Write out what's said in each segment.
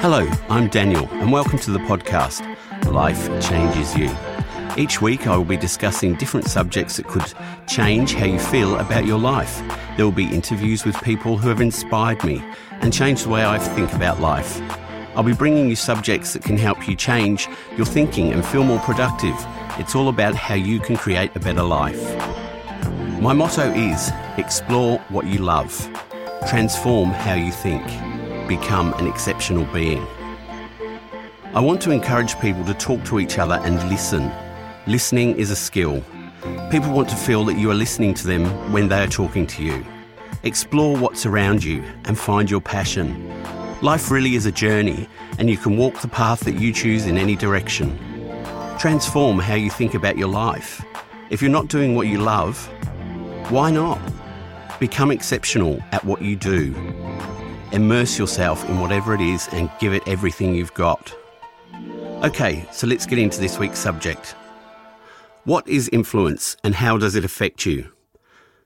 Hello, I'm Daniel, and welcome to the podcast Life Changes You. Each week, I will be discussing different subjects that could change how you feel about your life. There will be interviews with people who have inspired me and changed the way I think about life. I'll be bringing you subjects that can help you change your thinking and feel more productive. It's all about how you can create a better life. My motto is explore what you love, transform how you think become an exceptional being. I want to encourage people to talk to each other and listen. Listening is a skill. People want to feel that you are listening to them when they are talking to you. Explore what's around you and find your passion. Life really is a journey, and you can walk the path that you choose in any direction. Transform how you think about your life. If you're not doing what you love, why not? Become exceptional at what you do. Immerse yourself in whatever it is and give it everything you've got. Okay, so let's get into this week's subject. What is influence and how does it affect you?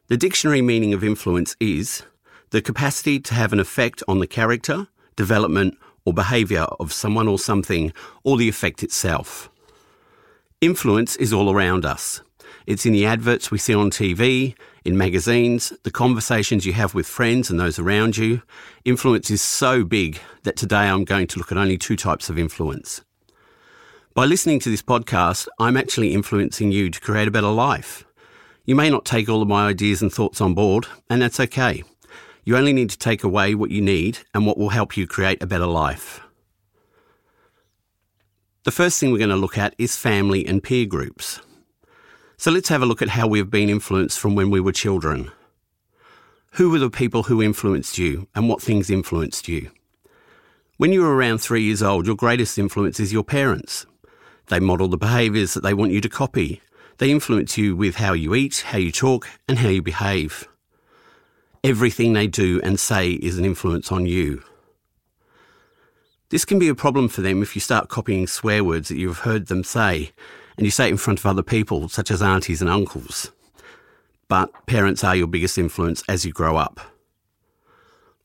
The dictionary meaning of influence is the capacity to have an effect on the character, development, or behaviour of someone or something, or the effect itself. Influence is all around us. It's in the adverts we see on TV, in magazines, the conversations you have with friends and those around you. Influence is so big that today I'm going to look at only two types of influence. By listening to this podcast, I'm actually influencing you to create a better life. You may not take all of my ideas and thoughts on board, and that's okay. You only need to take away what you need and what will help you create a better life. The first thing we're going to look at is family and peer groups. So let's have a look at how we have been influenced from when we were children. Who were the people who influenced you and what things influenced you? When you were around three years old, your greatest influence is your parents. They model the behaviours that they want you to copy. They influence you with how you eat, how you talk, and how you behave. Everything they do and say is an influence on you. This can be a problem for them if you start copying swear words that you've heard them say and you say it in front of other people, such as aunties and uncles. But parents are your biggest influence as you grow up.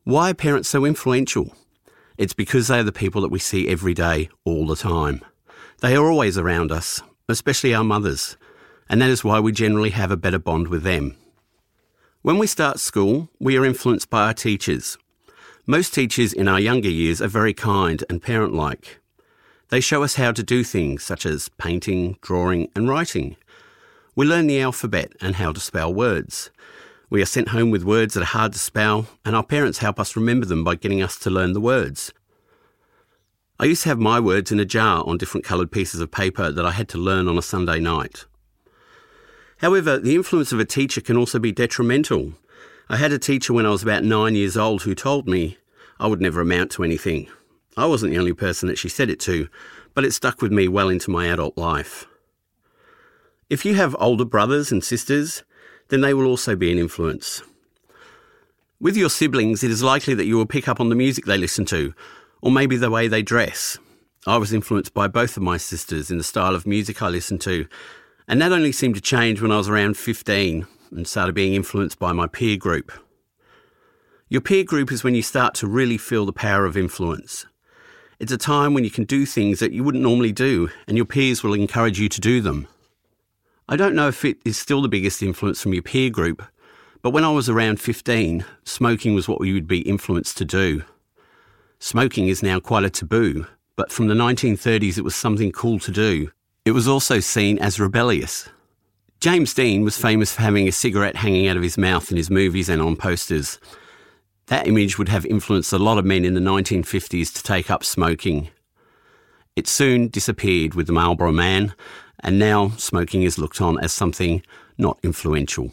Why are parents so influential? It's because they are the people that we see every day, all the time. They are always around us, especially our mothers, and that is why we generally have a better bond with them. When we start school, we are influenced by our teachers. Most teachers in our younger years are very kind and parent like. They show us how to do things such as painting, drawing, and writing. We learn the alphabet and how to spell words. We are sent home with words that are hard to spell, and our parents help us remember them by getting us to learn the words. I used to have my words in a jar on different coloured pieces of paper that I had to learn on a Sunday night. However, the influence of a teacher can also be detrimental. I had a teacher when I was about nine years old who told me I would never amount to anything. I wasn't the only person that she said it to, but it stuck with me well into my adult life. If you have older brothers and sisters, then they will also be an influence. With your siblings, it is likely that you will pick up on the music they listen to, or maybe the way they dress. I was influenced by both of my sisters in the style of music I listened to, and that only seemed to change when I was around 15 and started being influenced by my peer group. Your peer group is when you start to really feel the power of influence. It's a time when you can do things that you wouldn't normally do, and your peers will encourage you to do them. I don't know if it is still the biggest influence from your peer group, but when I was around 15, smoking was what we would be influenced to do. Smoking is now quite a taboo, but from the 1930s it was something cool to do. It was also seen as rebellious. James Dean was famous for having a cigarette hanging out of his mouth in his movies and on posters, that image would have influenced a lot of men in the 1950s to take up smoking. It soon disappeared with the Marlboro Man, and now smoking is looked on as something not influential.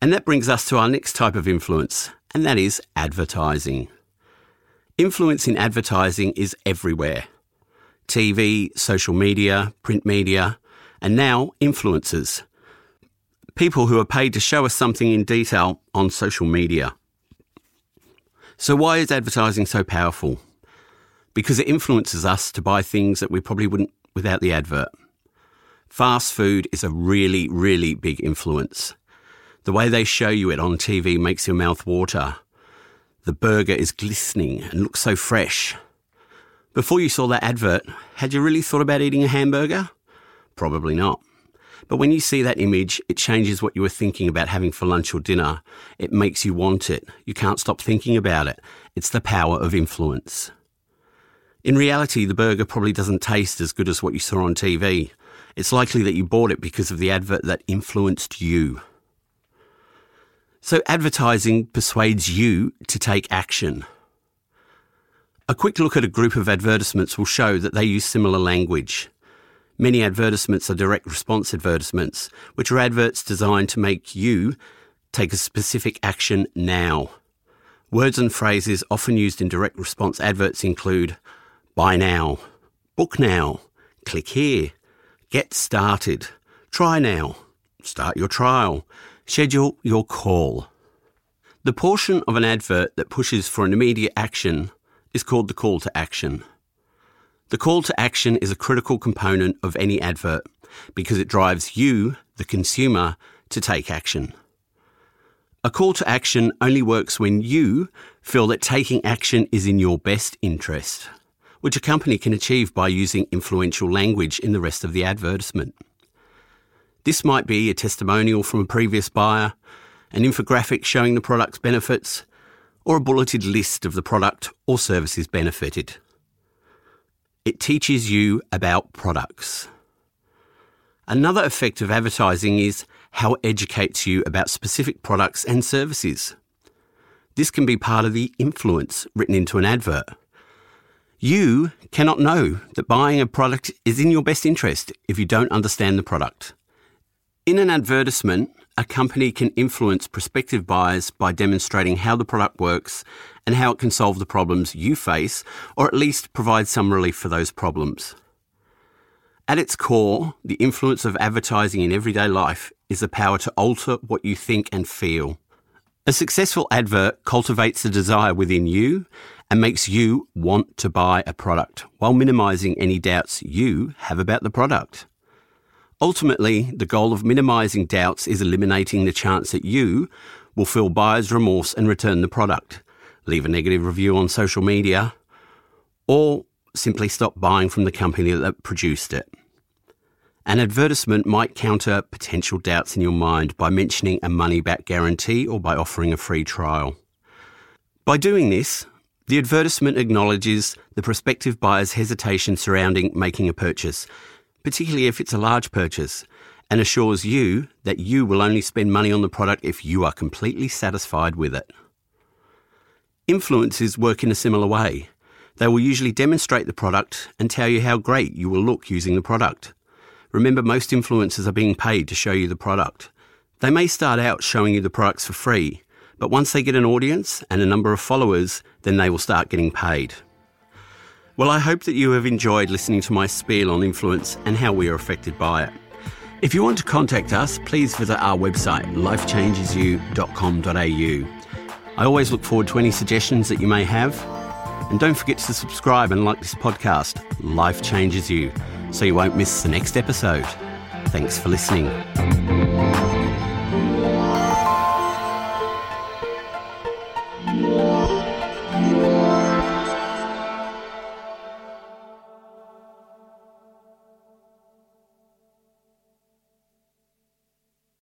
And that brings us to our next type of influence, and that is advertising. Influence in advertising is everywhere TV, social media, print media, and now influencers. People who are paid to show us something in detail on social media. So, why is advertising so powerful? Because it influences us to buy things that we probably wouldn't without the advert. Fast food is a really, really big influence. The way they show you it on TV makes your mouth water. The burger is glistening and looks so fresh. Before you saw that advert, had you really thought about eating a hamburger? Probably not. But when you see that image, it changes what you were thinking about having for lunch or dinner. It makes you want it. You can't stop thinking about it. It's the power of influence. In reality, the burger probably doesn't taste as good as what you saw on TV. It's likely that you bought it because of the advert that influenced you. So advertising persuades you to take action. A quick look at a group of advertisements will show that they use similar language. Many advertisements are direct response advertisements, which are adverts designed to make you take a specific action now. Words and phrases often used in direct response adverts include buy now, book now, click here, get started, try now, start your trial, Schedule your call. The portion of an advert that pushes for an immediate action is called the call to action. The call to action is a critical component of any advert because it drives you, the consumer, to take action. A call to action only works when you feel that taking action is in your best interest, which a company can achieve by using influential language in the rest of the advertisement. This might be a testimonial from a previous buyer, an infographic showing the product's benefits, or a bulleted list of the product or services benefited. It teaches you about products. Another effect of advertising is how it educates you about specific products and services. This can be part of the influence written into an advert. You cannot know that buying a product is in your best interest if you don't understand the product. In an advertisement, a company can influence prospective buyers by demonstrating how the product works and how it can solve the problems you face, or at least provide some relief for those problems. At its core, the influence of advertising in everyday life is the power to alter what you think and feel. A successful advert cultivates the desire within you and makes you want to buy a product while minimizing any doubts you have about the product. Ultimately, the goal of minimising doubts is eliminating the chance that you will feel buyer's remorse and return the product, leave a negative review on social media, or simply stop buying from the company that produced it. An advertisement might counter potential doubts in your mind by mentioning a money back guarantee or by offering a free trial. By doing this, the advertisement acknowledges the prospective buyer's hesitation surrounding making a purchase particularly if it's a large purchase, and assures you that you will only spend money on the product if you are completely satisfied with it. Influencers work in a similar way. They will usually demonstrate the product and tell you how great you will look using the product. Remember, most influencers are being paid to show you the product. They may start out showing you the products for free, but once they get an audience and a number of followers, then they will start getting paid. Well, I hope that you have enjoyed listening to my spiel on influence and how we are affected by it. If you want to contact us, please visit our website, lifechangesyou.com.au. I always look forward to any suggestions that you may have. And don't forget to subscribe and like this podcast, Life Changes You, so you won't miss the next episode. Thanks for listening.